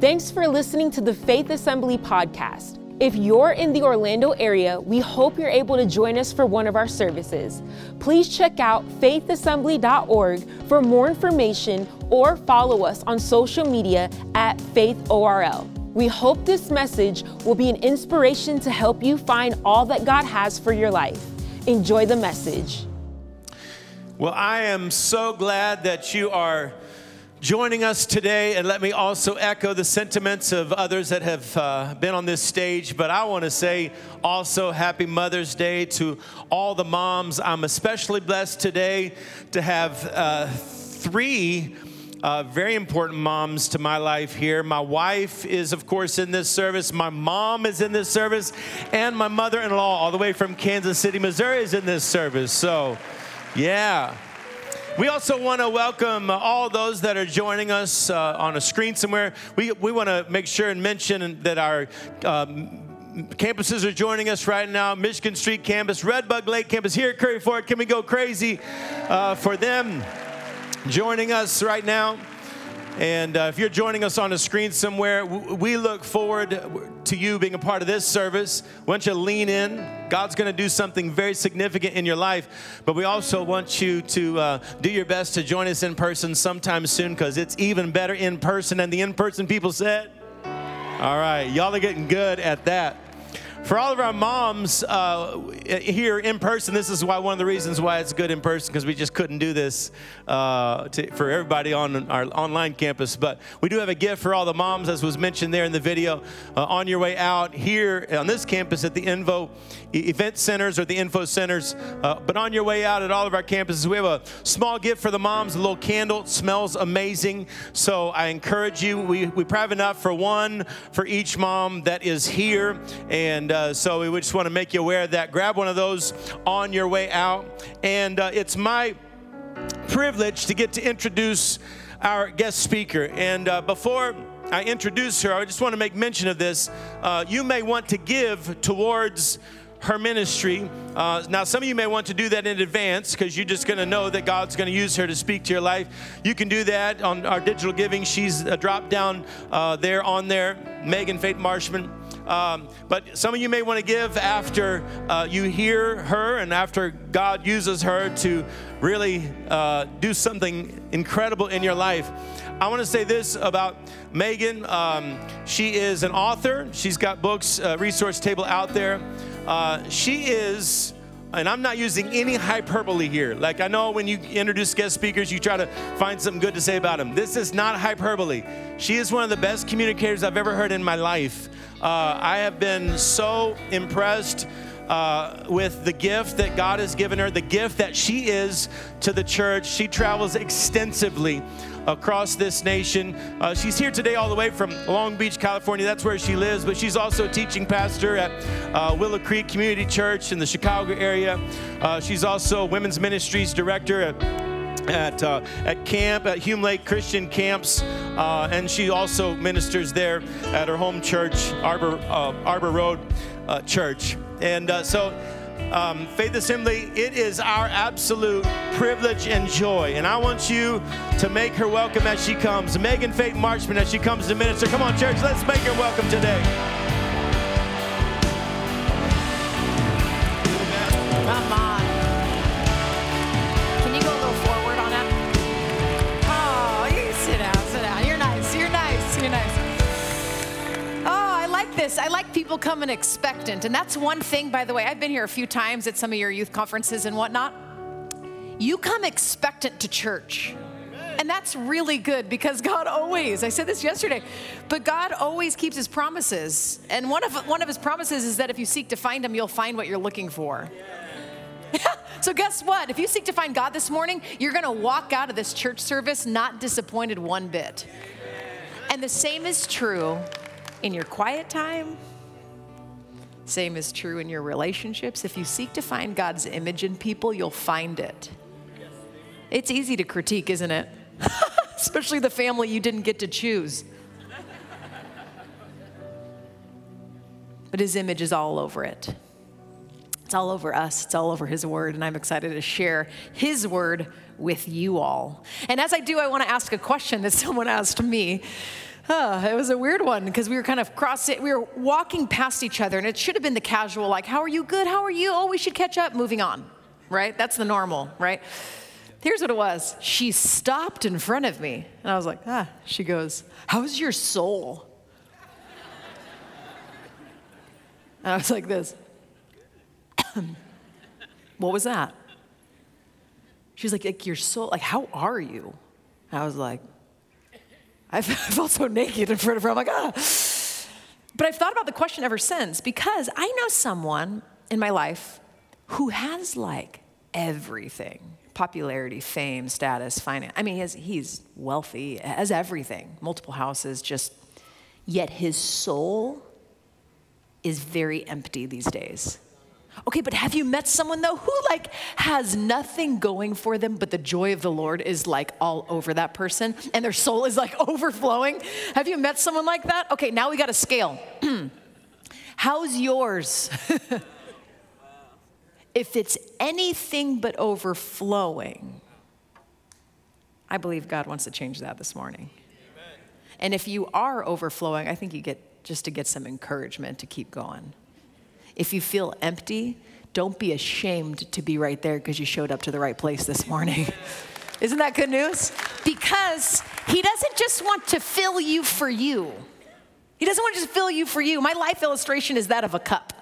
Thanks for listening to the Faith Assembly podcast. If you're in the Orlando area, we hope you're able to join us for one of our services. Please check out faithassembly.org for more information or follow us on social media at faithorl. We hope this message will be an inspiration to help you find all that God has for your life. Enjoy the message. Well, I am so glad that you are joining us today. And let me also echo the sentiments of others that have uh, been on this stage. But I want to say also happy Mother's Day to all the moms. I'm especially blessed today to have uh, three. Uh, very important moms to my life here. My wife is, of course, in this service. My mom is in this service. And my mother in law, all the way from Kansas City, Missouri, is in this service. So, yeah. We also want to welcome all those that are joining us uh, on a screen somewhere. We, we want to make sure and mention that our um, campuses are joining us right now Michigan Street campus, Redbug Lake campus, here at Curry Ford. Can we go crazy uh, for them joining us right now? And uh, if you're joining us on a screen somewhere, we look forward to you being a part of this service. Why don't you lean in? God's going to do something very significant in your life, but we also want you to uh, do your best to join us in person sometime soon because it's even better in person. And the in person people said, All right, y'all are getting good at that. For all of our moms uh, here in person, this is why one of the reasons why it's good in person because we just couldn't do this uh, to, for everybody on our online campus. But we do have a gift for all the moms, as was mentioned there in the video. Uh, on your way out here on this campus at the Info event centers or the info centers, uh, but on your way out at all of our campuses, we have a small gift for the moms. A little candle it smells amazing. So I encourage you. We we have enough for one for each mom that is here and and uh, so we just want to make you aware of that. Grab one of those on your way out. And uh, it's my privilege to get to introduce our guest speaker. And uh, before I introduce her, I just want to make mention of this. Uh, you may want to give towards her ministry. Uh, now, some of you may want to do that in advance because you're just going to know that God's going to use her to speak to your life. You can do that on our digital giving. She's a drop down uh, there on there, Megan Faith Marshman. Um, but some of you may want to give after uh, you hear her and after God uses her to really uh, do something incredible in your life. I want to say this about Megan. Um, she is an author. She's got books, uh, resource table out there. Uh, she is and I'm not using any hyperbole here. Like I know when you introduce guest speakers, you try to find something good to say about them. This is not hyperbole. She is one of the best communicators I've ever heard in my life. Uh, I have been so impressed uh, with the gift that God has given her, the gift that she is to the church. She travels extensively across this nation. Uh, she's here today all the way from Long Beach, California. That's where she lives, but she's also a teaching pastor at uh, Willow Creek Community Church in the Chicago area. Uh, she's also women's ministries director at at, uh, at camp, at Hume Lake Christian Camps, uh, and she also ministers there at her home church, Arbor, uh, Arbor Road uh, Church. And uh, so, um, Faith Assembly, it is our absolute privilege and joy. And I want you to make her welcome as she comes. Megan Faith Marshman as she comes to minister. Come on, church, let's make her welcome today. This. I like people coming expectant. And that's one thing, by the way, I've been here a few times at some of your youth conferences and whatnot. You come expectant to church. And that's really good because God always, I said this yesterday, but God always keeps his promises. And one of, one of his promises is that if you seek to find him, you'll find what you're looking for. so, guess what? If you seek to find God this morning, you're going to walk out of this church service not disappointed one bit. And the same is true in your quiet time. Same is true in your relationships. If you seek to find God's image in people, you'll find it. It's easy to critique, isn't it? Especially the family you didn't get to choose. But his image is all over it. It's all over us, it's all over his word, and I'm excited to share his word with you all. And as I do, I want to ask a question that someone asked me. Uh, it was a weird one because we were kind of crossing, we were walking past each other, and it should have been the casual, like, How are you? Good. How are you? Oh, we should catch up. Moving on, right? That's the normal, right? Here's what it was she stopped in front of me, and I was like, Ah, she goes, How's your soul? And I was like, This. what was that? She's like, like, Your soul, like, how are you? And I was like, I felt so naked in front of her. I'm like, ah. But I've thought about the question ever since because I know someone in my life who has like everything popularity, fame, status, finance. I mean, he's wealthy, has everything, multiple houses, just, yet his soul is very empty these days. Okay, but have you met someone though who like has nothing going for them, but the joy of the Lord is like all over that person and their soul is like overflowing? Have you met someone like that? Okay, now we got a scale. How's yours? if it's anything but overflowing, I believe God wants to change that this morning. Amen. And if you are overflowing, I think you get just to get some encouragement to keep going. If you feel empty, don't be ashamed to be right there because you showed up to the right place this morning. Isn't that good news? Because He doesn't just want to fill you for you. He doesn't want to just fill you for you. My life illustration is that of a cup.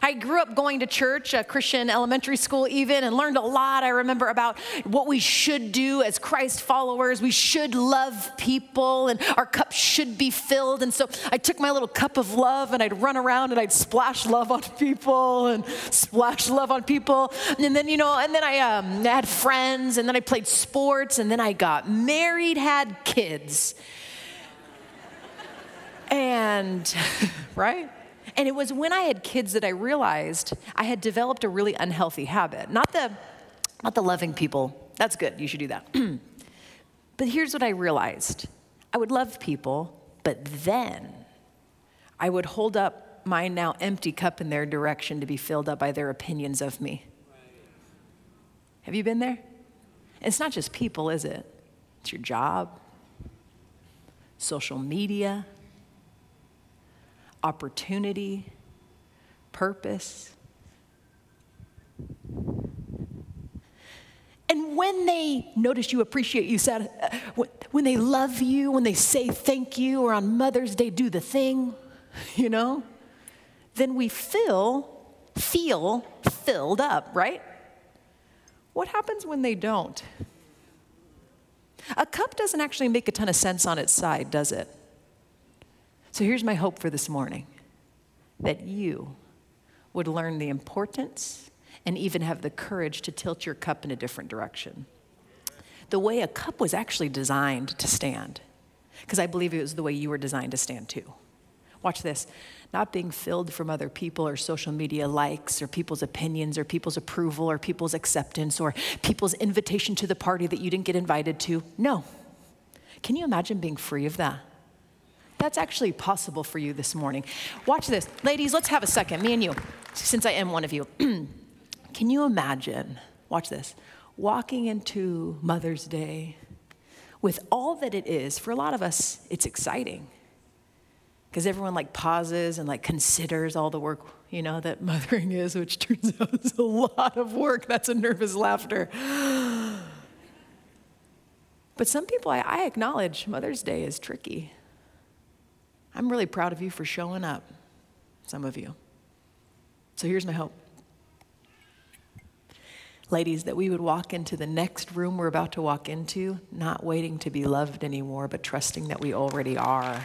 I grew up going to church, a Christian elementary school even, and learned a lot. I remember about what we should do as Christ followers. We should love people, and our cup should be filled. And so I took my little cup of love and I'd run around and I'd splash love on people and splash love on people. And then, you know, and then I um, had friends, and then I played sports, and then I got married, had kids. And, right? And it was when I had kids that I realized I had developed a really unhealthy habit. Not the, not the loving people. That's good. You should do that. but here's what I realized I would love people, but then I would hold up my now empty cup in their direction to be filled up by their opinions of me. Have you been there? It's not just people, is it? It's your job, social media, opportunity, purpose. And when they notice you, appreciate you, uh, when they love you, when they say thank you, or on Mother's Day do the thing, you know, then we feel, feel filled up, right? What happens when they don't? A cup doesn't actually make a ton of sense on its side, does it? So here's my hope for this morning that you would learn the importance and even have the courage to tilt your cup in a different direction. The way a cup was actually designed to stand, because I believe it was the way you were designed to stand too. Watch this. Not being filled from other people or social media likes or people's opinions or people's approval or people's acceptance or people's invitation to the party that you didn't get invited to. No. Can you imagine being free of that? That's actually possible for you this morning. Watch this. Ladies, let's have a second, me and you, since I am one of you. Can you imagine, watch this, walking into Mother's Day with all that it is? For a lot of us, it's exciting because everyone like pauses and like considers all the work you know that mothering is which turns out is a lot of work that's a nervous laughter but some people I, I acknowledge mother's day is tricky I'm really proud of you for showing up, some of you. So here's my hope. Ladies, that we would walk into the next room we're about to walk into, not waiting to be loved anymore, but trusting that we already are.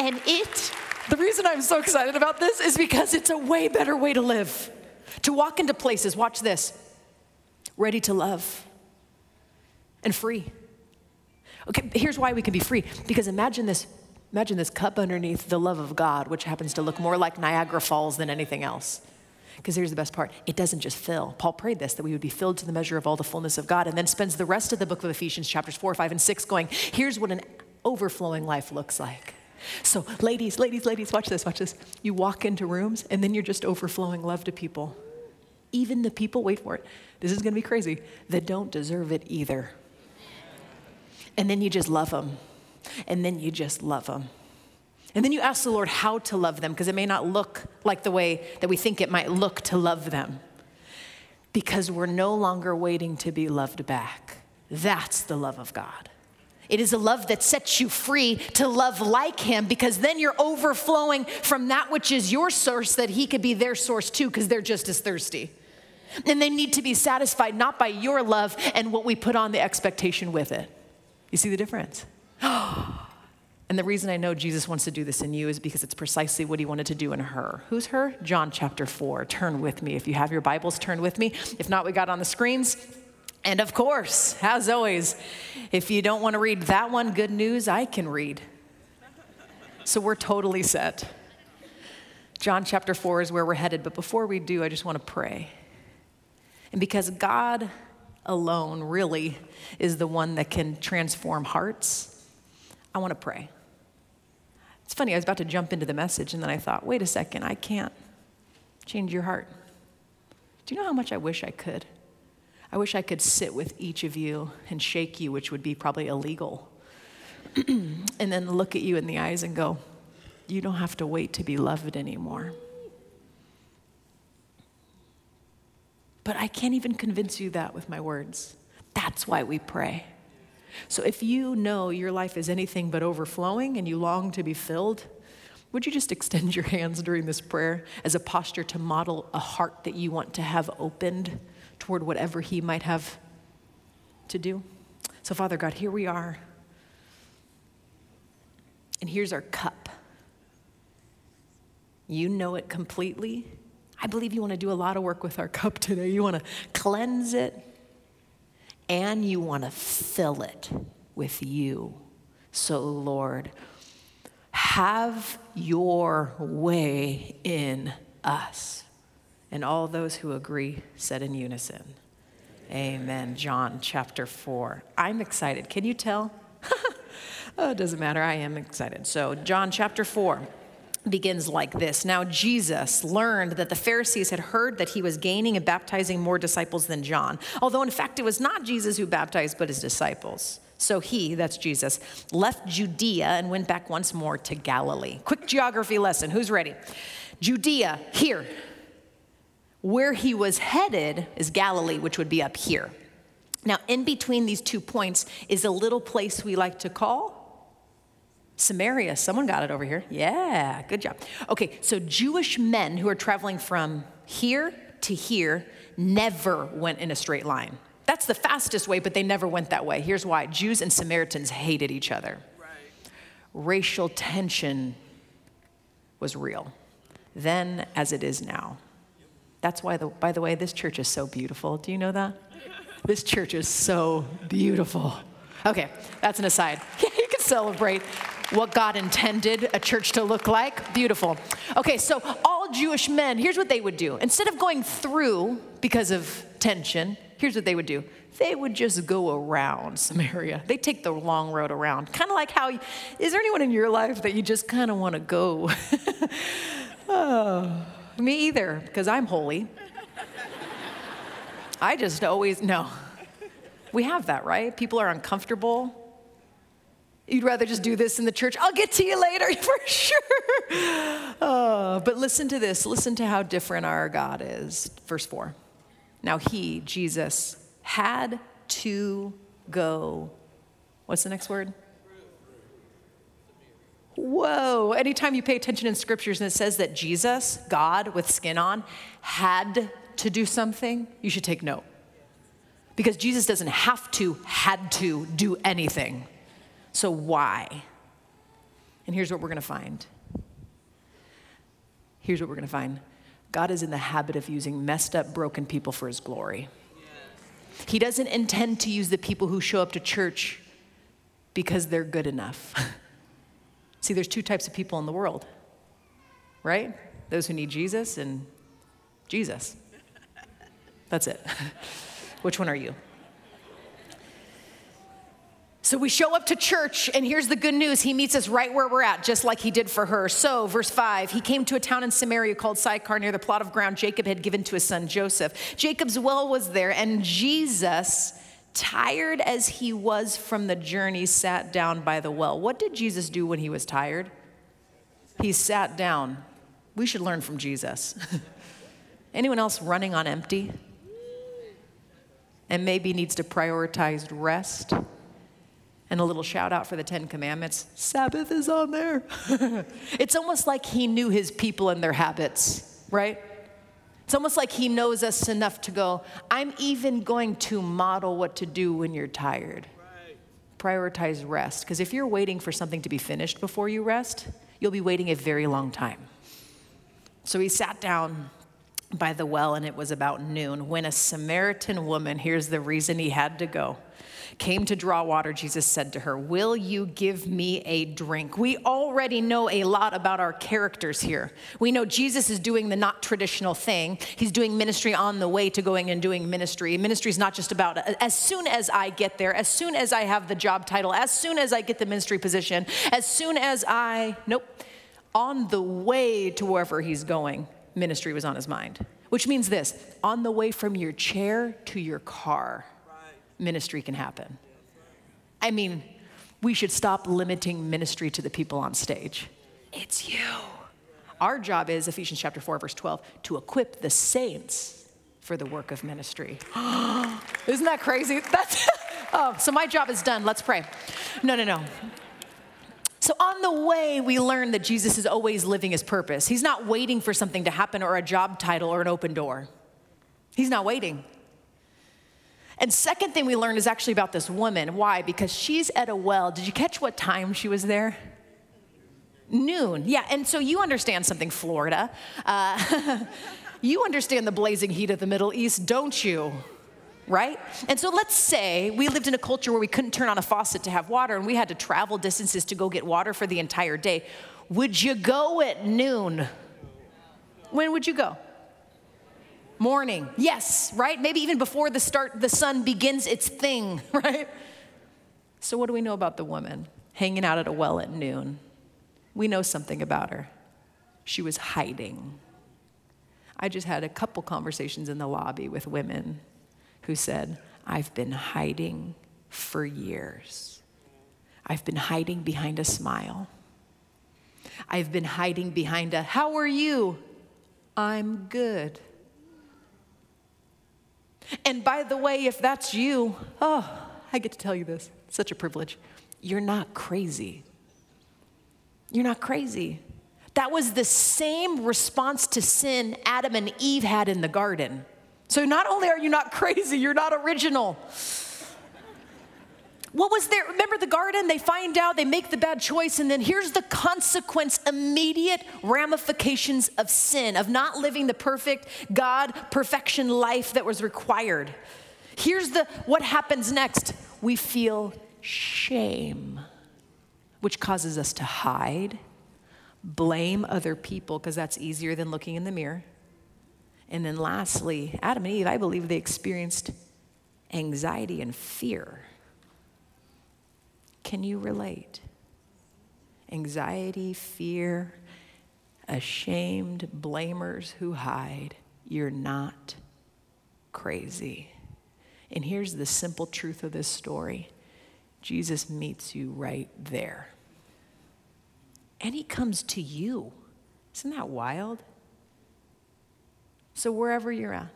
And it, the reason I'm so excited about this is because it's a way better way to live. To walk into places, watch this, ready to love and free. Okay, here's why we can be free. Because imagine this imagine this cup underneath the love of God, which happens to look more like Niagara Falls than anything else. Because here's the best part it doesn't just fill. Paul prayed this, that we would be filled to the measure of all the fullness of God, and then spends the rest of the book of Ephesians, chapters 4, 5, and 6, going, here's what an overflowing life looks like. So, ladies, ladies, ladies, watch this, watch this. You walk into rooms, and then you're just overflowing love to people. Even the people, wait for it, this is gonna be crazy, that don't deserve it either and then you just love them. And then you just love them. And then you ask the Lord how to love them because it may not look like the way that we think it might look to love them. Because we're no longer waiting to be loved back. That's the love of God. It is a love that sets you free to love like Him because then you're overflowing from that which is your source that He could be their source too because they're just as thirsty. And they need to be satisfied not by your love and what we put on the expectation with it. You see the difference? And the reason I know Jesus wants to do this in you is because it's precisely what he wanted to do in her. Who's her? John chapter 4. Turn with me. If you have your Bibles, turn with me. If not, we got on the screens. And of course, as always, if you don't want to read that one, good news, I can read. So we're totally set. John chapter 4 is where we're headed. But before we do, I just want to pray. And because God alone really is the one that can transform hearts, I want to pray. It's funny, I was about to jump into the message, and then I thought, wait a second, I can't change your heart. Do you know how much I wish I could? I wish I could sit with each of you and shake you, which would be probably illegal, and then look at you in the eyes and go, You don't have to wait to be loved anymore. But I can't even convince you that with my words. That's why we pray. So if you know your life is anything but overflowing and you long to be filled, would you just extend your hands during this prayer as a posture to model a heart that you want to have opened toward whatever He might have to do? So, Father God, here we are. And here's our cup. You know it completely. I believe you want to do a lot of work with our cup today. You want to cleanse it, and you want to fill it with you. So, Lord, have your way in us. And all those who agree said in unison, Amen. John chapter 4. I'm excited. Can you tell? oh, it doesn't matter. I am excited. So, John chapter 4 begins like this Now, Jesus learned that the Pharisees had heard that he was gaining and baptizing more disciples than John, although in fact it was not Jesus who baptized, but his disciples. So he, that's Jesus, left Judea and went back once more to Galilee. Quick geography lesson. Who's ready? Judea, here. Where he was headed is Galilee, which would be up here. Now, in between these two points is a little place we like to call Samaria, someone got it over here. Yeah, good job. Okay, so Jewish men who are traveling from here to here never went in a straight line. That's the fastest way, but they never went that way. Here's why Jews and Samaritans hated each other. Right. Racial tension was real, then as it is now. That's why, the, by the way, this church is so beautiful. Do you know that? This church is so beautiful. Okay, that's an aside. Yeah, you can celebrate what God intended a church to look like. Beautiful. Okay, so all Jewish men, here's what they would do. Instead of going through because of tension, here's what they would do. They would just go around Samaria. They take the long road around. Kind of like how, is there anyone in your life that you just kind of want to go? oh, me either, because I'm holy. I just always, no. We have that, right? People are uncomfortable You'd rather just do this in the church. I'll get to you later for sure. Oh, but listen to this. Listen to how different our God is. Verse 4. Now, he, Jesus, had to go. What's the next word? Whoa. Anytime you pay attention in scriptures and it says that Jesus, God with skin on, had to do something, you should take note. Because Jesus doesn't have to, had to do anything. So, why? And here's what we're going to find. Here's what we're going to find God is in the habit of using messed up, broken people for his glory. He doesn't intend to use the people who show up to church because they're good enough. See, there's two types of people in the world, right? Those who need Jesus and Jesus. That's it. Which one are you? So we show up to church, and here's the good news. He meets us right where we're at, just like he did for her. So, verse 5 He came to a town in Samaria called Sychar near the plot of ground Jacob had given to his son Joseph. Jacob's well was there, and Jesus tired as he was from the journey, sat down by the well. What did Jesus do when he was tired? He sat down. We should learn from Jesus. Anyone else running on empty? And maybe needs to prioritize rest? And a little shout out for the Ten Commandments Sabbath is on there. it's almost like he knew his people and their habits, right? It's almost like he knows us enough to go, I'm even going to model what to do when you're tired. Right. Prioritize rest. Because if you're waiting for something to be finished before you rest, you'll be waiting a very long time. So he sat down by the well, and it was about noon when a Samaritan woman, here's the reason he had to go came to draw water, Jesus said to her, Will you give me a drink? We already know a lot about our characters here. We know Jesus is doing the not traditional thing. He's doing ministry on the way to going and doing ministry. Ministry is not just about as soon as I get there, as soon as I have the job title, as soon as I get the ministry position, as soon as I, nope, on the way to wherever he's going, ministry was on his mind. Which means this on the way from your chair to your car ministry can happen. I mean, we should stop limiting ministry to the people on stage. It's you. Our job is, Ephesians chapter 4, verse 12, to equip the saints for the work of ministry. Isn't that crazy? That's oh, so my job is done. Let's pray. No, no, no. So, on the way, we learn that Jesus is always living his purpose. He's not waiting for something to happen or a job title or an open door. He's not waiting. And second thing we learned is actually about this woman. Why? Because she's at a well. Did you catch what time she was there? Noon. Yeah, and so you understand something, Florida. Uh, you understand the blazing heat of the Middle East, don't you? Right? And so let's say we lived in a culture where we couldn't turn on a faucet to have water and we had to travel distances to go get water for the entire day. Would you go at noon? When would you go? Morning. Yes, right? Maybe even before the start the sun begins its thing, right? So what do we know about the woman hanging out at a well at noon? We know something about her. She was hiding. I just had a couple conversations in the lobby with women who said, I've been hiding for years. I've been hiding behind a smile. I've been hiding behind a, How are you? I'm good. And by the way, if that's you, oh, I get to tell you this. Such a privilege. You're not crazy. You're not crazy. That was the same response to sin Adam and Eve had in the garden. So not only are you not crazy, you're not original. What was there? Remember the garden? They find out, they make the bad choice, and then here's the consequence immediate ramifications of sin, of not living the perfect God perfection life that was required. Here's the what happens next we feel shame, which causes us to hide, blame other people, because that's easier than looking in the mirror. And then lastly, Adam and Eve, I believe they experienced anxiety and fear can you relate? Anxiety, fear, ashamed, blamers who hide. You're not crazy. And here's the simple truth of this story Jesus meets you right there. And he comes to you. Isn't that wild? So, wherever you're at,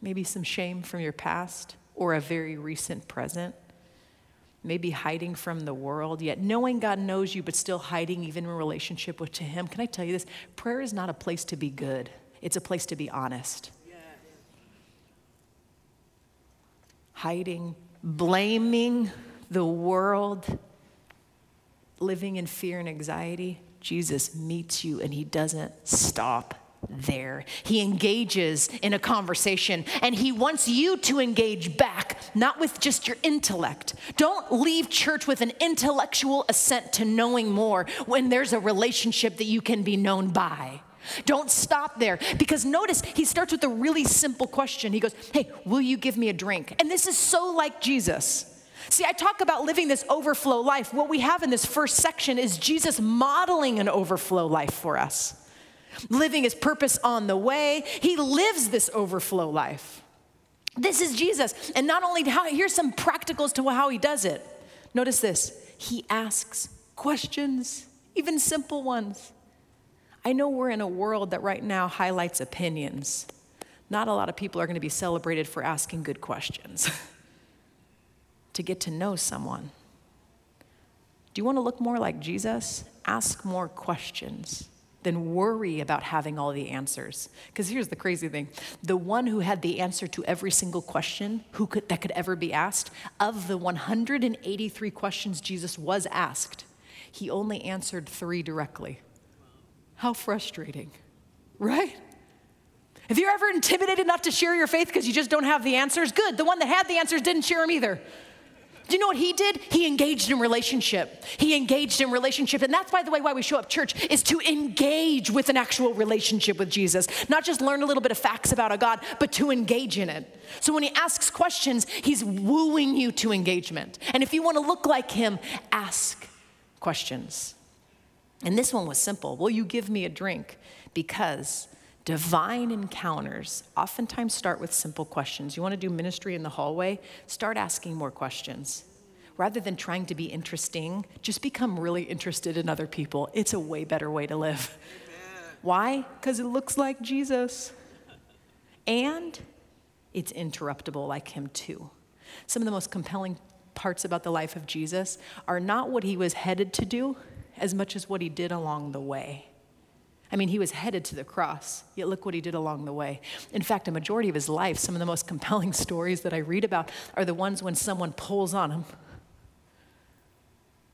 maybe some shame from your past or a very recent present, maybe hiding from the world, yet knowing God knows you, but still hiding even in relationship with to Him. Can I tell you this? Prayer is not a place to be good, it's a place to be honest. Hiding, blaming the world, living in fear and anxiety. Jesus meets you and He doesn't stop there. He engages in a conversation and he wants you to engage back, not with just your intellect. Don't leave church with an intellectual assent to knowing more when there's a relationship that you can be known by. Don't stop there because notice he starts with a really simple question. He goes, Hey, will you give me a drink? And this is so like Jesus. See, I talk about living this overflow life. What we have in this first section is Jesus modeling an overflow life for us living his purpose on the way. He lives this overflow life. This is Jesus. And not only how, here's some practicals to how he does it. Notice this he asks questions, even simple ones. I know we're in a world that right now highlights opinions. Not a lot of people are going to be celebrated for asking good questions. to get to know someone. Do you want to look more like Jesus? Ask more questions than worry about having all the answers. Because here's the crazy thing the one who had the answer to every single question who could, that could ever be asked, of the 183 questions Jesus was asked, he only answered three directly. How frustrating, right? If you're ever intimidated not to share your faith because you just don't have the answers, good. The one that had the answers didn't share them either. Do you know what he did? He engaged in relationship. He engaged in relationship. And that's, by the way, why we show up church is to engage with an actual relationship with Jesus. Not just learn a little bit of facts about a God, but to engage in it. So when he asks questions, he's wooing you to engagement. And if you want to look like him, ask questions. And this one was simple Will you give me a drink? Because divine encounters oftentimes start with simple questions. You want to do ministry in the hallway? Start asking more questions. Rather than trying to be interesting, just become really interested in other people. It's a way better way to live. Amen. Why? Because it looks like Jesus. And it's interruptible like him too. Some of the most compelling parts about the life of Jesus are not what he was headed to do as much as what he did along the way. I mean, he was headed to the cross, yet look what he did along the way. In fact, a majority of his life, some of the most compelling stories that I read about are the ones when someone pulls on him.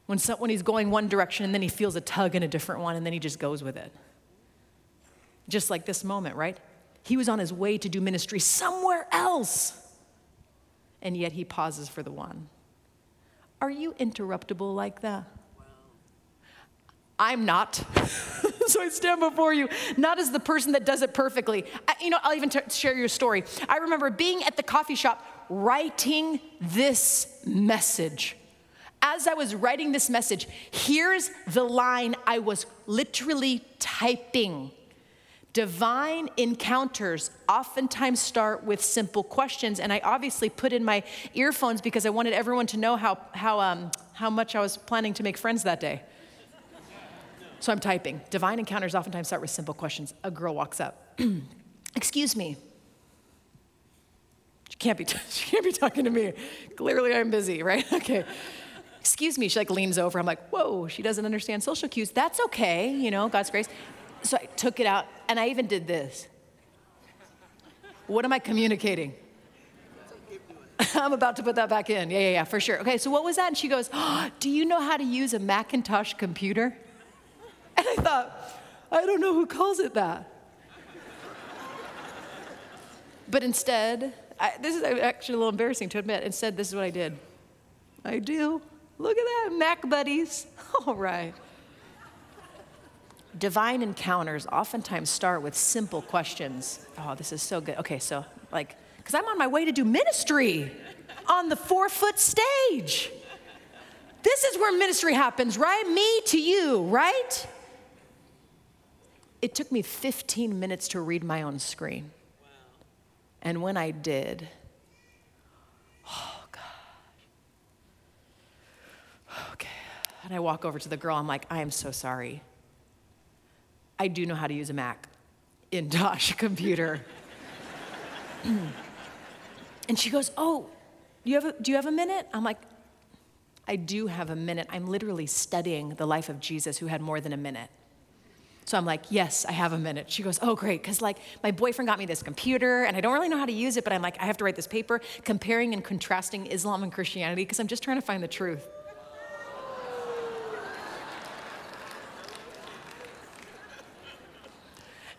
When, so, when he's going one direction and then he feels a tug in a different one and then he just goes with it. Just like this moment, right? He was on his way to do ministry somewhere else, and yet he pauses for the one. Are you interruptible like that? I'm not. so I stand before you, not as the person that does it perfectly. I, you know, I'll even t- share your story. I remember being at the coffee shop writing this message. As I was writing this message, here's the line I was literally typing. Divine encounters oftentimes start with simple questions, and I obviously put in my earphones because I wanted everyone to know how, how, um, how much I was planning to make friends that day. So I'm typing. Divine encounters oftentimes start with simple questions. A girl walks up. Excuse me. She can't be, she can't be talking to me. Clearly I'm busy, right? Okay. Excuse me. She like leans over. I'm like, whoa, she doesn't understand social cues. That's okay, you know, God's grace. So I took it out and I even did this. What am I communicating? I'm about to put that back in. Yeah, yeah, yeah, for sure. Okay, so what was that? And she goes, oh, Do you know how to use a Macintosh computer? And I thought, I don't know who calls it that. But instead, I, this is actually a little embarrassing to admit. Instead, this is what I did. I do. Look at that, Mac buddies. All right. Divine encounters oftentimes start with simple questions. Oh, this is so good. Okay, so, like, because I'm on my way to do ministry on the four foot stage. This is where ministry happens, right? Me to you, right? It took me 15 minutes to read my own screen. Wow. And when I did, oh God. Okay. And I walk over to the girl, I'm like, I am so sorry. I do know how to use a Mac in Dosh computer. and she goes, Oh, you have a, do you have a minute? I'm like, I do have a minute. I'm literally studying the life of Jesus who had more than a minute. So I'm like, yes, I have a minute. She goes, oh, great. Because, like, my boyfriend got me this computer and I don't really know how to use it, but I'm like, I have to write this paper comparing and contrasting Islam and Christianity because I'm just trying to find the truth.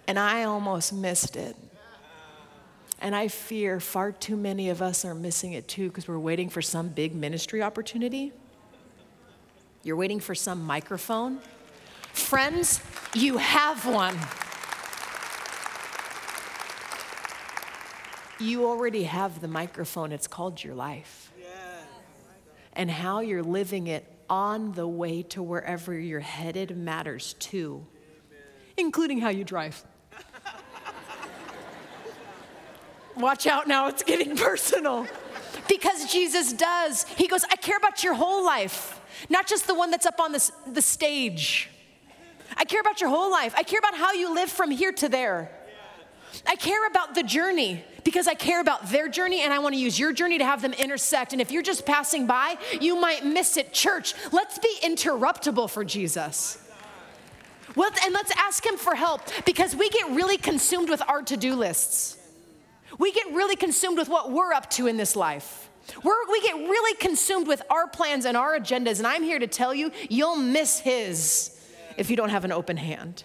And I almost missed it. And I fear far too many of us are missing it too because we're waiting for some big ministry opportunity. You're waiting for some microphone Friends, you have one. You already have the microphone, it's called your life. And how you're living it on the way to wherever you're headed matters too, including how you drive. watch out now, it's getting personal. Because Jesus does. He goes, I care about your whole life, not just the one that's up on the, the stage. I care about your whole life. I care about how you live from here to there. I care about the journey because I care about their journey and I want to use your journey to have them intersect. And if you're just passing by, you might miss it. Church, let's be interruptible for Jesus. Well, and let's ask him for help because we get really consumed with our to do lists. We get really consumed with what we're up to in this life. We're, we get really consumed with our plans and our agendas, and I'm here to tell you, you'll miss his if you don't have an open hand.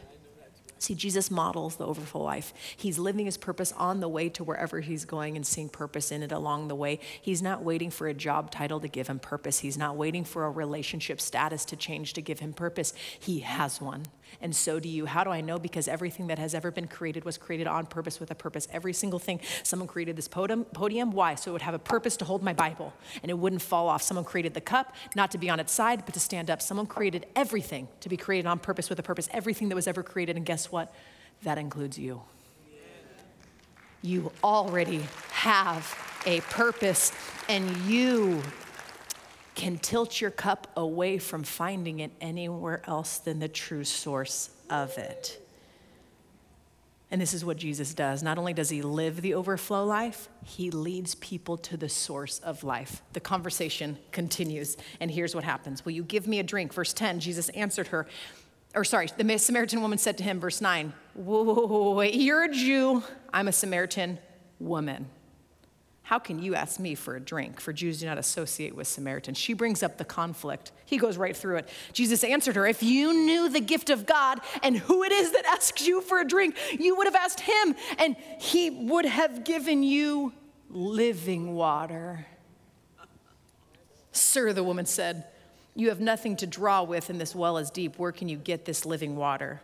See, Jesus models the overflow life. He's living his purpose on the way to wherever he's going and seeing purpose in it along the way. He's not waiting for a job title to give him purpose. He's not waiting for a relationship status to change to give him purpose. He has one and so do you. How do I know? Because everything that has ever been created was created on purpose with a purpose. Every single thing. Someone created this podium. podium. Why? So it would have a purpose to hold my Bible and it wouldn't fall off. Someone created the cup, not to be on its side, but to stand up. Someone created everything to be created on purpose with a purpose. Everything that was ever created. And guess what? That includes you. You already have a purpose and you can tilt your cup away from finding it anywhere else than the true source of it. And this is what Jesus does. Not only does he live the overflow life, he leads people to the source of life. The conversation continues, and here's what happens Will you give me a drink? Verse 10, Jesus answered her, or sorry, the Samaritan woman said to him, verse 9, whoa, you're a Jew, I'm a Samaritan woman. How can you ask me for a drink? For Jews do not associate with Samaritans. She brings up the conflict. He goes right through it. Jesus answered her, If you knew the gift of God and who it is that asks you for a drink, you would have asked him, and he would have given you living water. Sir, the woman said, You have nothing to draw with, and this well is deep. Where can you get this living water?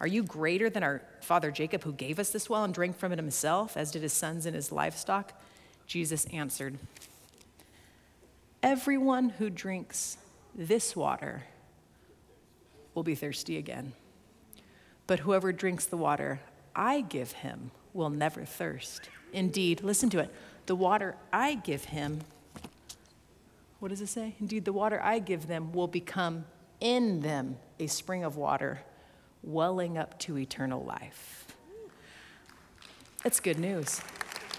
Are you greater than our father Jacob, who gave us this well and drank from it himself, as did his sons and his livestock? Jesus answered, Everyone who drinks this water will be thirsty again. But whoever drinks the water I give him will never thirst. Indeed, listen to it. The water I give him, what does it say? Indeed, the water I give them will become in them a spring of water welling up to eternal life. That's good news.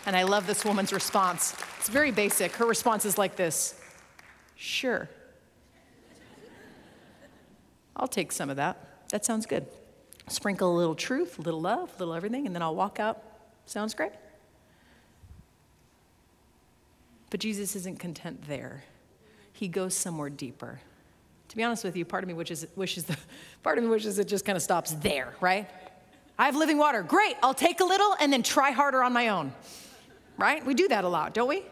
And I love this woman's response. It's very basic. Her response is like this Sure. I'll take some of that. That sounds good. Sprinkle a little truth, a little love, a little everything, and then I'll walk out. Sounds great. But Jesus isn't content there. He goes somewhere deeper. To be honest with you, part of me wishes, wishes the, part of me wishes it just kind of stops there, right? I have living water. Great, I'll take a little and then try harder on my own right? We do that a lot, don't we?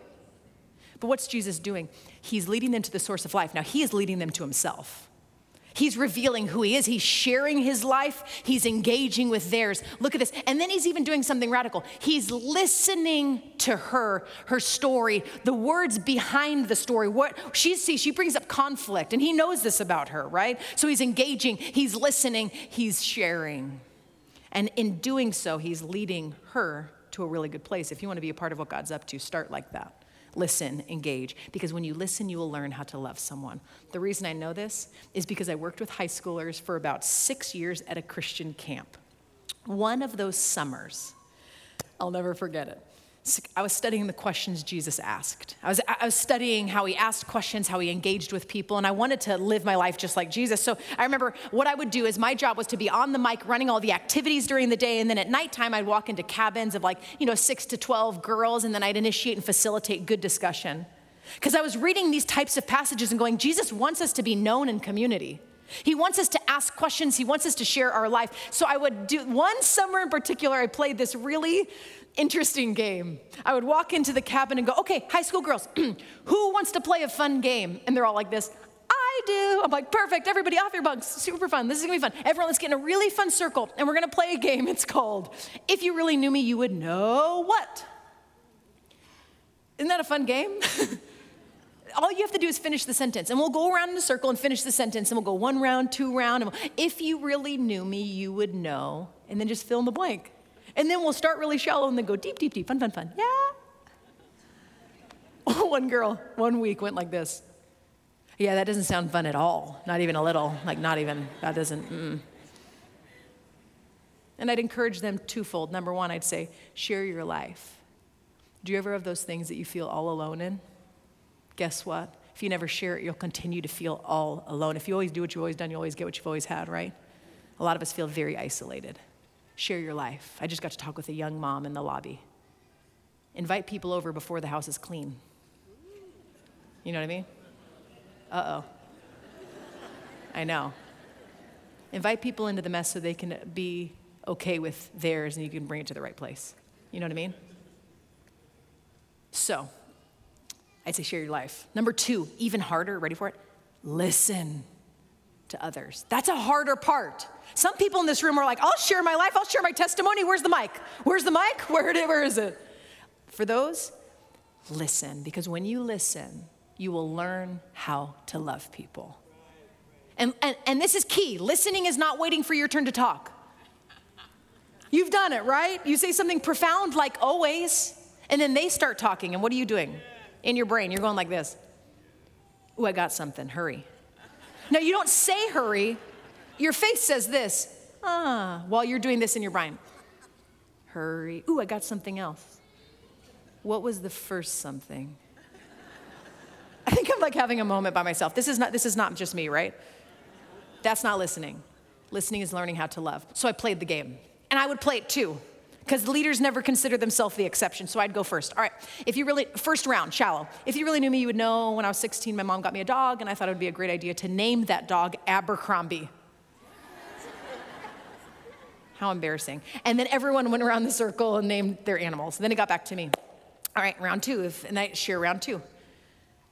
But what's Jesus doing? He's leading them to the source of life. Now, He is leading them to Himself. He's revealing who He is. He's sharing His life. He's engaging with theirs. Look at this. And then He's even doing something radical. He's listening to her, her story, the words behind the story. What she sees, she brings up conflict, and He knows this about her, right? So He's engaging, He's listening, He's sharing. And in doing so, He's leading her to a really good place. If you want to be a part of what God's up to, start like that. Listen, engage. Because when you listen, you will learn how to love someone. The reason I know this is because I worked with high schoolers for about six years at a Christian camp. One of those summers, I'll never forget it. I was studying the questions Jesus asked. I was, I was studying how he asked questions, how he engaged with people, and I wanted to live my life just like Jesus. So I remember what I would do is my job was to be on the mic running all the activities during the day, and then at nighttime I'd walk into cabins of like, you know, six to 12 girls, and then I'd initiate and facilitate good discussion. Because I was reading these types of passages and going, Jesus wants us to be known in community. He wants us to ask questions. He wants us to share our life. So I would do one summer in particular, I played this really interesting game. I would walk into the cabin and go, okay, high school girls, who wants to play a fun game? And they're all like this, I do. I'm like, perfect, everybody off your bunks, super fun. This is gonna be fun. Everyone, let's get in a really fun circle and we're gonna play a game. It's called If You Really Knew Me, You Would Know What? Isn't that a fun game? all you have to do is finish the sentence and we'll go around in a circle and finish the sentence and we'll go one round two round and we'll, if you really knew me you would know and then just fill in the blank And then we'll start really shallow and then go deep, deep, deep. Fun, fun, fun. Yeah. one girl, one week went like this. Yeah, that doesn't sound fun at all. Not even a little. Like, not even, that doesn't, mm. And I'd encourage them twofold. Number one, I'd say, share your life. Do you ever have those things that you feel all alone in? Guess what? If you never share it, you'll continue to feel all alone. If you always do what you've always done, you always get what you've always had, right? A lot of us feel very isolated. Share your life. I just got to talk with a young mom in the lobby. Invite people over before the house is clean. You know what I mean? Uh oh. I know. Invite people into the mess so they can be okay with theirs and you can bring it to the right place. You know what I mean? So, I'd say share your life. Number two, even harder, ready for it? Listen to others. That's a harder part. Some people in this room are like, I'll share my life, I'll share my testimony. Where's the mic? Where's the mic? Where, where is it? For those, listen, because when you listen, you will learn how to love people. And, and, and this is key listening is not waiting for your turn to talk. You've done it, right? You say something profound like always, and then they start talking, and what are you doing? In your brain, you're going like this. Ooh, I got something, hurry. Now, you don't say hurry, your face says this, ah, while you're doing this in your brain. Hurry. Ooh, I got something else. What was the first something? I think I'm like having a moment by myself. This is not, this is not just me, right? That's not listening. Listening is learning how to love. So I played the game. And I would play it too, because leaders never consider themselves the exception. So I'd go first. All right, if you really, first round, shallow. If you really knew me, you would know when I was 16, my mom got me a dog, and I thought it would be a great idea to name that dog Abercrombie. How embarrassing. And then everyone went around the circle and named their animals. Then it got back to me. All right, round two, if, and I share round two.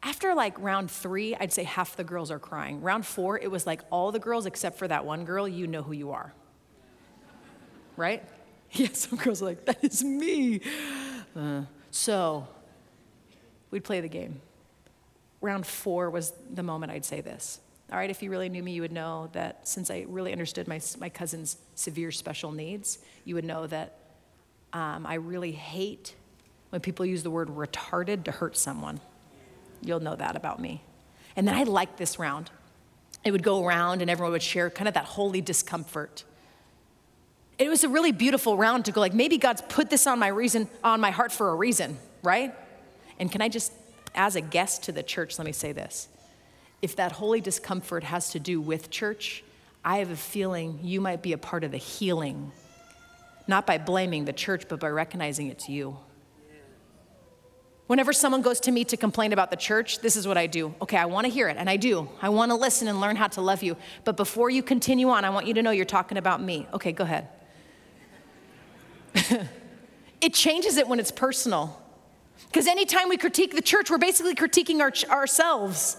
After like round three, I'd say half the girls are crying. Round four, it was like all the girls except for that one girl, you know who you are. Right? Yeah, some girls are like, that is me. Uh, so we'd play the game. Round four was the moment I'd say this. All right, if you really knew me, you would know that since I really understood my, my cousin's severe special needs, you would know that um, I really hate when people use the word retarded to hurt someone. You'll know that about me. And then I liked this round. It would go around and everyone would share kind of that holy discomfort. It was a really beautiful round to go like maybe God's put this on my reason on my heart for a reason, right? And can I just as a guest to the church let me say this. If that holy discomfort has to do with church, I have a feeling you might be a part of the healing. Not by blaming the church, but by recognizing it's you. Whenever someone goes to me to complain about the church, this is what I do. Okay, I want to hear it, and I do. I want to listen and learn how to love you. But before you continue on, I want you to know you're talking about me. Okay, go ahead. it changes it when it's personal. Because anytime we critique the church, we're basically critiquing our, ourselves.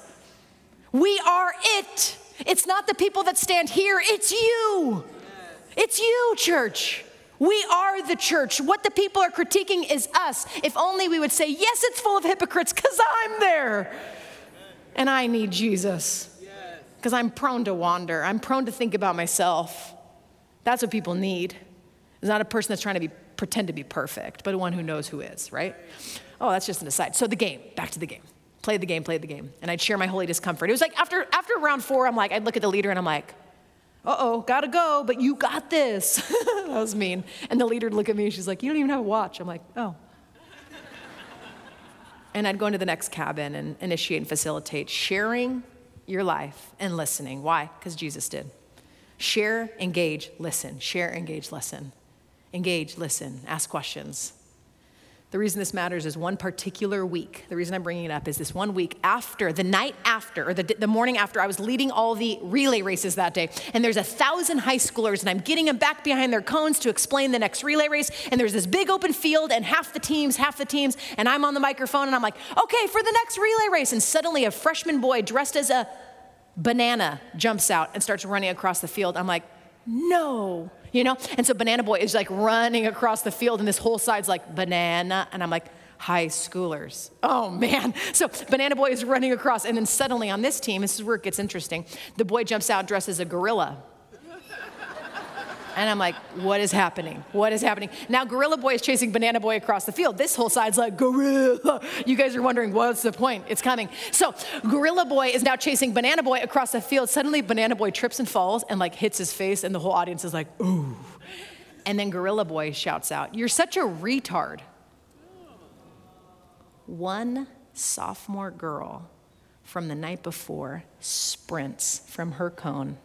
We are it. It's not the people that stand here, it's you. It's you, church. We are the church. What the people are critiquing is us. If only we would say, Yes, it's full of hypocrites because I'm there. And I need Jesus because I'm prone to wander. I'm prone to think about myself. That's what people need. It's not a person that's trying to be, pretend to be perfect, but one who knows who is, right? Oh, that's just an aside. So the game, back to the game. Played the game, played the game. And I'd share my holy discomfort. It was like after, after round four, I'm like, I'd look at the leader and I'm like, uh oh, gotta go, but you got this. that was mean. And the leader would look at me, and she's like, You don't even have a watch. I'm like, Oh. and I'd go into the next cabin and initiate and facilitate sharing your life and listening. Why? Because Jesus did. Share, engage, listen. Share, engage, listen. Engage, listen, ask questions. The reason this matters is one particular week. The reason I'm bringing it up is this one week after, the night after, or the, the morning after, I was leading all the relay races that day. And there's a thousand high schoolers, and I'm getting them back behind their cones to explain the next relay race. And there's this big open field, and half the teams, half the teams, and I'm on the microphone, and I'm like, okay, for the next relay race. And suddenly a freshman boy dressed as a banana jumps out and starts running across the field. I'm like, no you know? And so Banana Boy is like running across the field, and this whole side's like banana. And I'm like, high schoolers. Oh man. So Banana Boy is running across, and then suddenly on this team, this is where it gets interesting. The boy jumps out dressed as a gorilla. And I'm like, what is happening? What is happening? Now, Gorilla Boy is chasing Banana Boy across the field. This whole side's like, Gorilla. You guys are wondering, what's the point? It's coming. So, Gorilla Boy is now chasing Banana Boy across the field. Suddenly, Banana Boy trips and falls and like hits his face, and the whole audience is like, ooh. And then Gorilla Boy shouts out, You're such a retard. One sophomore girl from the night before sprints from her cone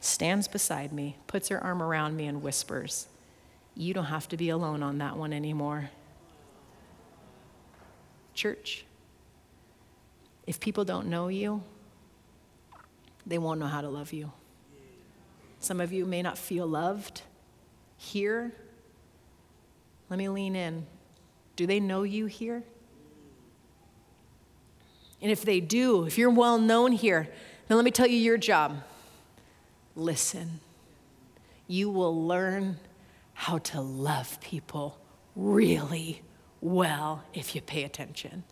stands beside me, puts her arm around me, and whispers, You don't have to be alone on that one anymore. Church, if people don't know you, they won't know how to love you. Some of you may not feel loved here. Let me lean in. Do they know you here? And if they do, if you're well known here, then let me tell you your job listen. You will learn how to love people really well if you pay attention.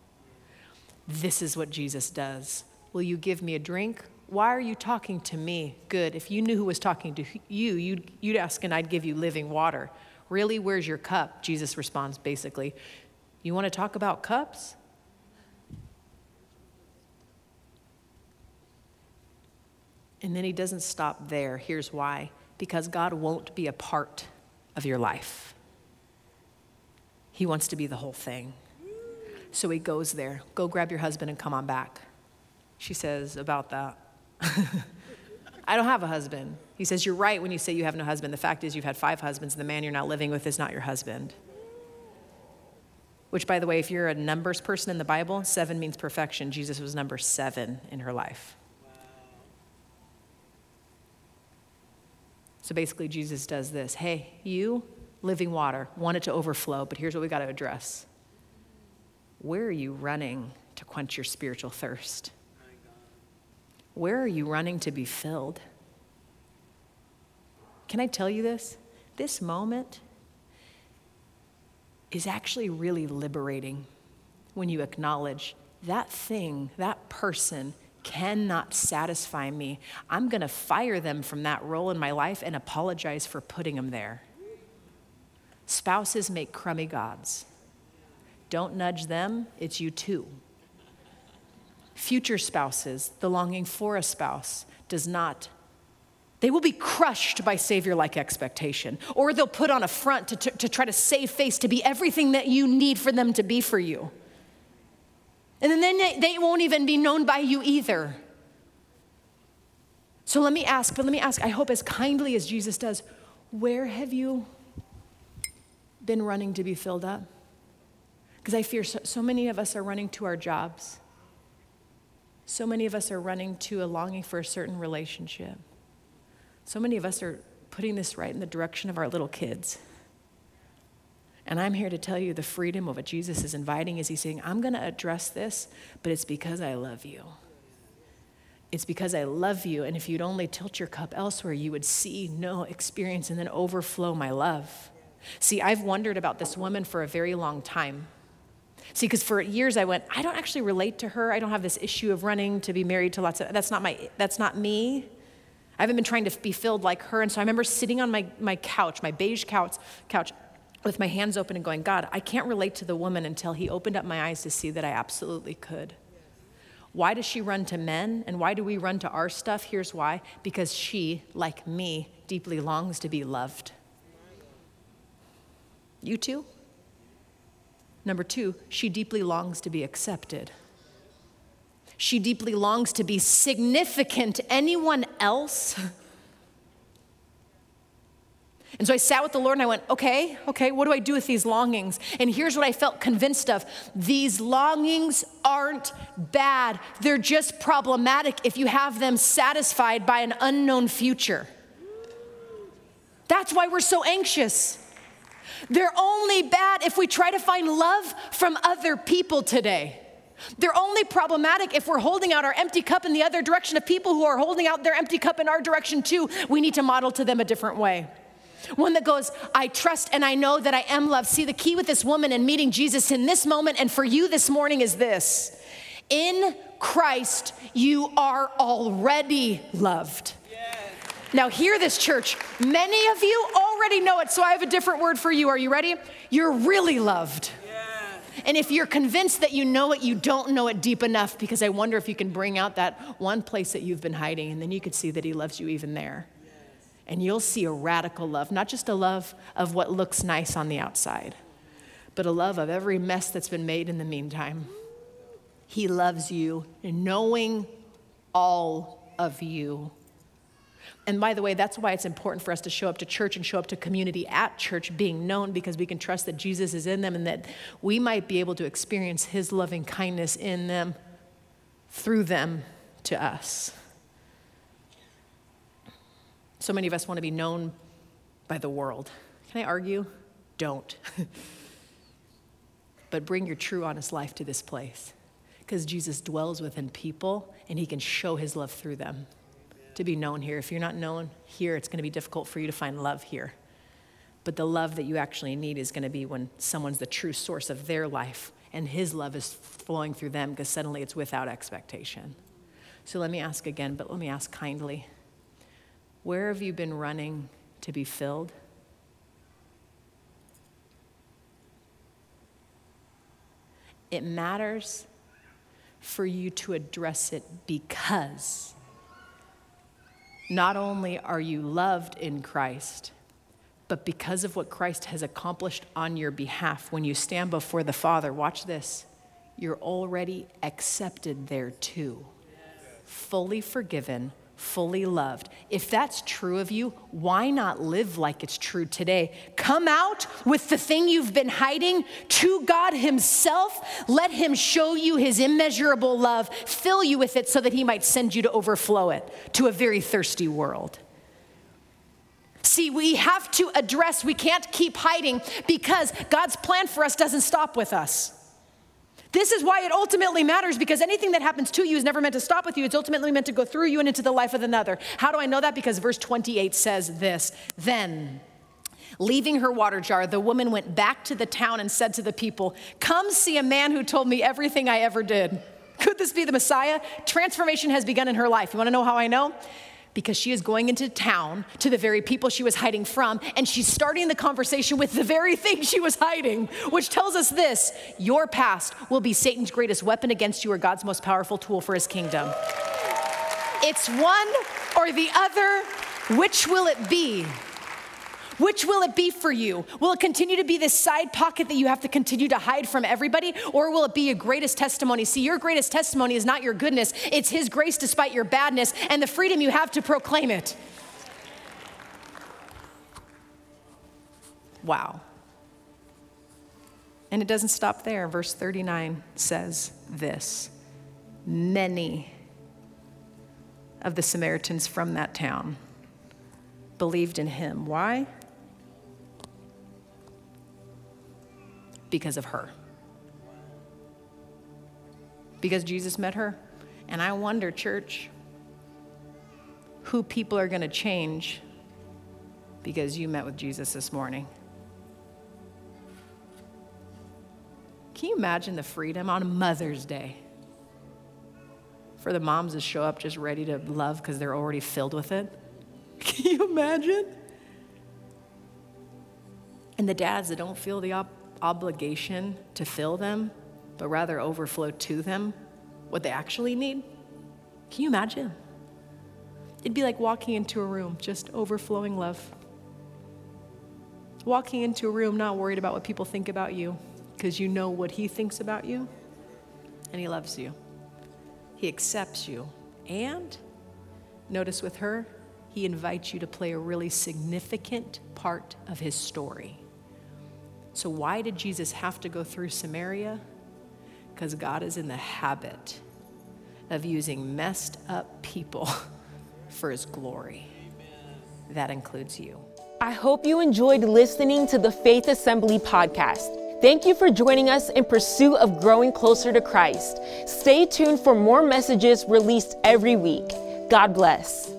This is what Jesus does. Will you give me a drink? Why are you talking to me? Good. If you knew who was talking to you, you'd, you'd ask and I'd give you living water. Really, where's your cup? Jesus responds basically, You want to talk about cups? And then he doesn't stop there. Here's why because God won't be a part of your life, He wants to be the whole thing. So he goes there. Go grab your husband and come on back. She says, About that. I don't have a husband. He says, You're right when you say you have no husband. The fact is, you've had five husbands, and the man you're not living with is not your husband. Which, by the way, if you're a numbers person in the Bible, seven means perfection. Jesus was number seven in her life. So basically, Jesus does this Hey, you, living water, want it to overflow, but here's what we got to address. Where are you running to quench your spiritual thirst? Where are you running to be filled? Can I tell you this? This moment is actually really liberating when you acknowledge that thing, that person cannot satisfy me. I'm going to fire them from that role in my life and apologize for putting them there. Spouses make crummy gods. Don't nudge them, it's you too. Future spouses, the longing for a spouse, does not they will be crushed by Savior like expectation, or they'll put on a front to, to, to, try to save face, to be everything that you need for them to be for you. And then they, won't even be known by you either. So let me ask, but let me ask, I hope as kindly as Jesus does, where have you been running to be filled up? Because I fear so, so many of us are running to our jobs. So many of us are running to a longing for a certain relationship. So many of us are putting this right in the direction of our little kids. And I'm here to tell you the freedom of what Jesus is inviting is he's saying, I'm going to address this, but it's because I love you. It's because I love you. And if you'd only tilt your cup elsewhere, you would see, no experience, and then overflow my love. See, I've wondered about this woman for a very long time. See, because for years I went, I don't actually relate to her. I don't have this issue of running to be married to lots of, that's not my, that's not me. I haven't been trying to be filled like her. And so I remember sitting on my, my couch, my beige couch, couch, with my hands open and going, God, I can't relate to the woman until he opened up my eyes to see that I absolutely could. Why does she run to men and why do we run to our stuff? Here's why because she, like me, deeply longs to be loved. You too? Number two, she deeply longs to be accepted. She deeply longs to be significant. Anyone else and so I sat with the Lord and I went, okay, okay, what do I do with these longings? And here's what I felt convinced of these longings aren't bad, they're just problematic if you have them satisfied by an unknown future. That's why we're so anxious. They're only bad if we try to find love from other people today. They're only problematic if we're holding out our empty cup in the other direction of people who are holding out their empty cup in our direction too. We need to model to them a different way. One that goes, I trust and I know that I am loved. See, the key with this woman and meeting Jesus in this moment and for you this morning is this in Christ, you are already loved. Now, hear this, church. Many of you already know it, so I have a different word for you. Are you ready? You're really loved. And if you're convinced that you know it, you don't know it deep enough because I wonder if you can bring out that one place that you've been hiding, and then you could see that He loves you even there. And you'll see a radical love, not just a love of what looks nice on the outside, but a love of every mess that's been made in the meantime. He loves you, knowing all of you. And by the way, that's why it's important for us to show up to church and show up to community at church being known because we can trust that Jesus is in them and that we might be able to experience his loving kindness in them, through them to us. So many of us want to be known by the world. Can I argue? Don't. but bring your true, honest life to this place because Jesus dwells within people and he can show his love through them to be known here. If you're not known here, it's going to be difficult for you to find love here. But the love that you actually need is going to be when someone's the true source of their life and his love is flowing through them because suddenly it's without expectation. So let me ask again, but let me ask kindly where have you been running to be filled? It matters for you to address it because not only are you loved in Christ, but because of what Christ has accomplished on your behalf, when you stand before the Father, watch this, you're already accepted there too. Fully forgiven, fully loved. If that's true of you, why not live like it's true today? Come out with the thing you've been hiding to God Himself. Let Him show you His immeasurable love, fill you with it so that He might send you to overflow it to a very thirsty world. See, we have to address, we can't keep hiding because God's plan for us doesn't stop with us. This is why it ultimately matters because anything that happens to you is never meant to stop with you. It's ultimately meant to go through you and into the life of another. How do I know that? Because verse 28 says this Then, leaving her water jar, the woman went back to the town and said to the people, Come see a man who told me everything I ever did. Could this be the Messiah? Transformation has begun in her life. You wanna know how I know? Because she is going into town to the very people she was hiding from, and she's starting the conversation with the very thing she was hiding, which tells us this your past will be Satan's greatest weapon against you or God's most powerful tool for his kingdom. It's one or the other. Which will it be? Which will it be for you? Will it continue to be this side pocket that you have to continue to hide from everybody? Or will it be your greatest testimony? See, your greatest testimony is not your goodness, it's His grace despite your badness and the freedom you have to proclaim it. Wow. And it doesn't stop there. Verse 39 says this Many of the Samaritans from that town believed in him. Why? Because of her. Because Jesus met her. And I wonder, church, who people are going to change because you met with Jesus this morning. Can you imagine the freedom on Mother's Day for the moms to show up just ready to love because they're already filled with it? Can you imagine? And the dads that don't feel the op- obligation to fill them, but rather overflow to them what they actually need? Can you imagine? It'd be like walking into a room, just overflowing love. Walking into a room, not worried about what people think about you, because you know what He thinks about you, and He loves you. He accepts you. And notice with her, He invites you to play a really significant part of His story. So, why did Jesus have to go through Samaria? Because God is in the habit of using messed up people for his glory. That includes you. I hope you enjoyed listening to the Faith Assembly podcast. Thank you for joining us in pursuit of growing closer to Christ. Stay tuned for more messages released every week. God bless.